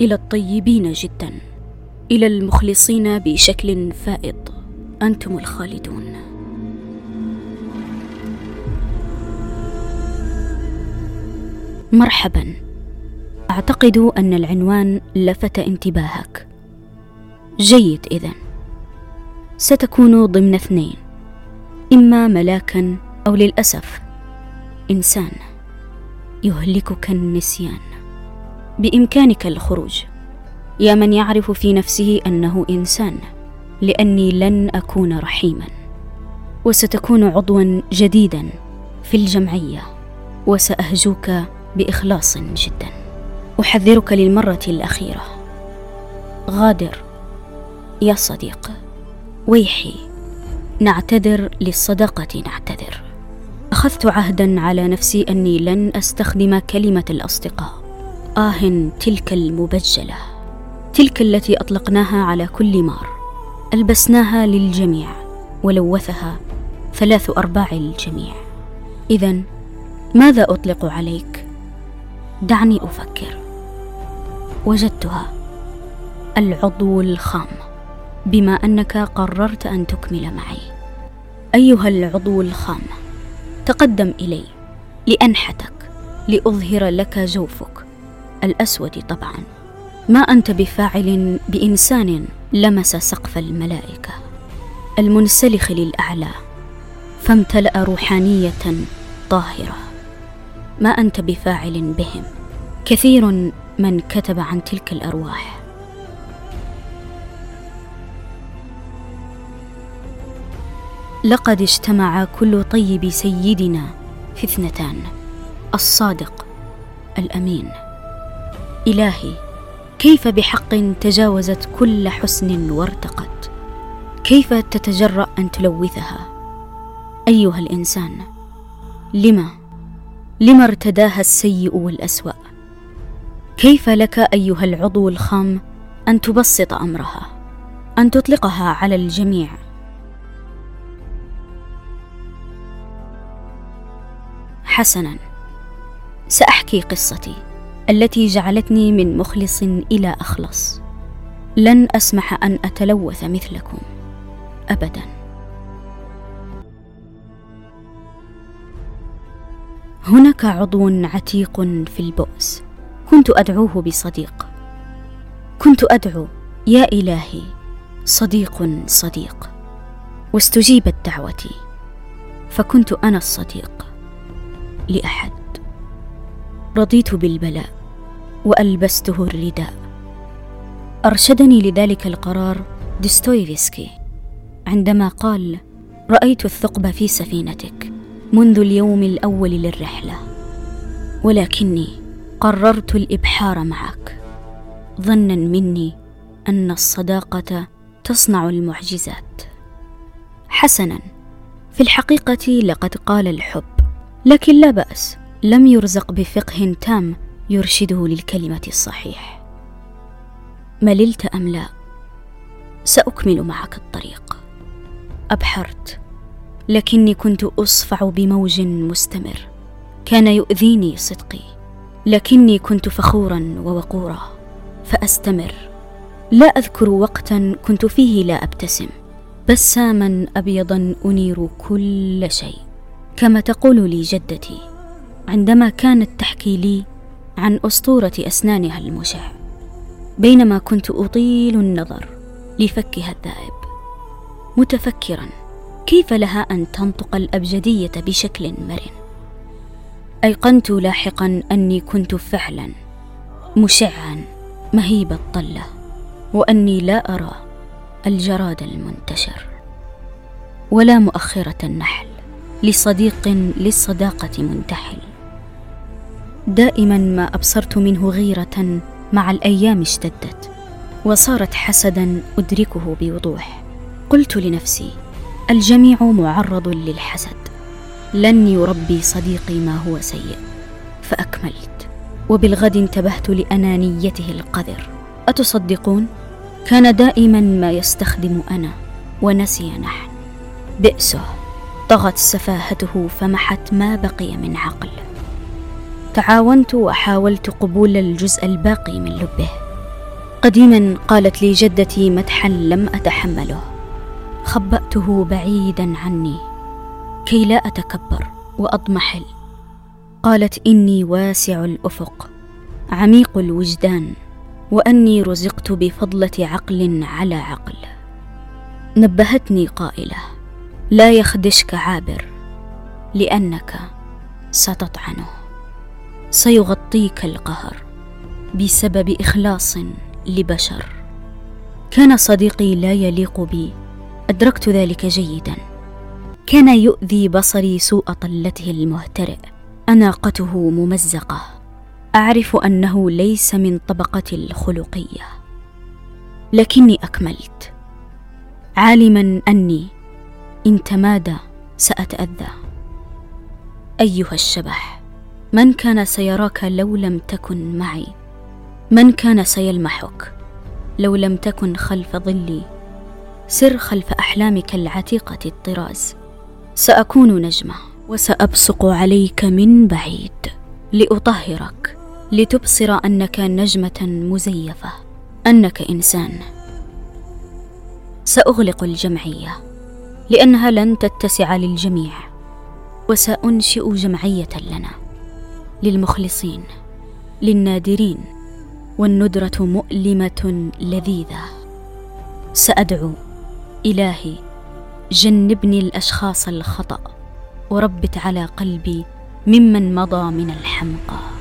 إلى الطيبين جدا إلى المخلصين بشكل فائض. أنتم الخالدون. مرحبا. أعتقد أن العنوان لفت انتباهك. جيد اذن ستكون ضمن اثنين. إما ملاكا أو للأسف إنسان يهلكك النسيان. بإمكانك الخروج. يا من يعرف في نفسه أنه إنسان لأني لن أكون رحيما. وستكون عضوا جديدا في الجمعية وسأهجوك بإخلاص جدا. أحذرك للمرة الأخيرة. غادر يا صديق. ويحي. نعتذر للصداقة نعتذر. أخذت عهدا على نفسي أني لن أستخدم كلمة الأصدقاء. آه تلك المبجلة تلك التي أطلقناها على كل مار. ألبسناها للجميع ولوثها ثلاث أرباع الجميع. اذا ماذا أطلق عليك؟ دعني أفكر. وجدتها العضو الخام بما أنك قررت أن تكمل معي. أيها العضو الخام تقدم إلي لأنحتك لأظهر لك جوفك. الأسود طبعا. ما أنت بفاعل بإنسان لمس سقف الملائكة المنسلخ للأعلى فامتلأ روحانية طاهرة. ما أنت بفاعل بهم. كثير من كتب عن تلك الأرواح. لقد اجتمع كل طيب سيدنا في اثنتان الصادق الأمين. إلهي كيف بحق تجاوزت كل حسن وارتقت؟ كيف تتجرأ أن تلوثها؟ أيها الإنسان لما؟ لما ارتداها السيء والأسوأ؟ كيف لك أيها العضو الخام أن تبسط أمرها أن تطلقها على الجميع؟ حسنا سأحكي قصتي. التي جعلتني من مخلص إلى أخلص. لن أسمح أن أتلوث مثلكم ابدا. هناك عضو عتيق في البؤس. كنت أدعوه بصديق. كنت أدعو يا إلهي صديق صديق. واستجيبت دعوتي. فكنت أنا الصديق لأحد. رضيت بالبلاء. وألبسته الرداء. أرشدني لذلك القرار ديستويفسكي عندما قال رأيت الثقب في سفينتك منذ اليوم الأول للرحلة ولكني قررت الإبحار معك. ظنا مني أن الصداقة تصنع المعجزات. حسنا في الحقيقة لقد قال الحب لكن لا بأس لم يرزق بفقه تام يرشده للكلمة الصحيح. مللت أم لا؟ سأكمل معك الطريق. أبحرت لكني كنت أصفع بموج مستمر. كان يؤذيني صدقي لكني كنت فخورا ووقورا. فأستمر. لا أذكر وقتا كنت فيه لا أبتسم. بساما أبيضا أنير كل شيء. كما تقول لي جدتي عندما كانت تحكي لي عن أسطورة أسنانها المشع بينما كنت أطيل النظر لفكها الذائب. متفكرا كيف لها أن تنطق الأبجدية بشكل مرن؟ أيقنت لاحقا أني كنت فعلا مشعا مهيب الطلة وأني لا أرى الجراد المنتشر ولا مؤخرة النحل لصديق للصداقة منتحل. دائما ما أبصرت منه غيرة مع الأيام اشتدت وصارت حسدا أدركه بوضوح. قلت لنفسي الجميع معرض للحسد. لن يربي صديقي ما هو سيء. فأكملت. وبالغد انتبهت لأنانيته القذر. أتصدقون؟ كان دائما ما يستخدم أنا ونسي نحن. بئسه. طغت سفاهته فمحت ما بقي من عقل. تعاونت وحاولت قبول الجزء الباقي من لبه. قديما قالت لي جدتي مدحا لم أتحمله. خبأته بعيدا عني. كي لا أتكبر وأضمحل. قالت إني واسع الأفق عميق الوجدان وأني رزقت بفضلة عقل على عقل. نبهتني قائلة لا يخدشك عابر لأنك ستطعنه. سيغطيك القهر بسبب إخلاص لبشر. كان صديقي لا يليق بي. أدركت ذلك جيدا. كان يؤذي بصري سوء طلته المهترئ. أناقته ممزقة. أعرف أنه ليس من طبقتي الخلقية. لكني أكملت. عالما أني إن تمادى سأتأذى. أيها الشبح. من كان سيراك لو لم تكن معي؟ من كان سيلمحك لو لم تكن خلف ظلي؟ سر خلف أحلامك العتيقة الطراز. سأكون نجمة وسأبصق عليك من بعيد. لأطهرك لتبصر أنك نجمة مزيفة أنك إنسان. سأغلق الجمعية لأنها لن تتسع للجميع. وسأنشئ جمعية لنا. للمخلصين للنادرين والندرة مؤلمة لذيذة. سأدعو إلهي جنبني الأشخاص الخطأ وربت على قلبي ممن مضى من الحمقى.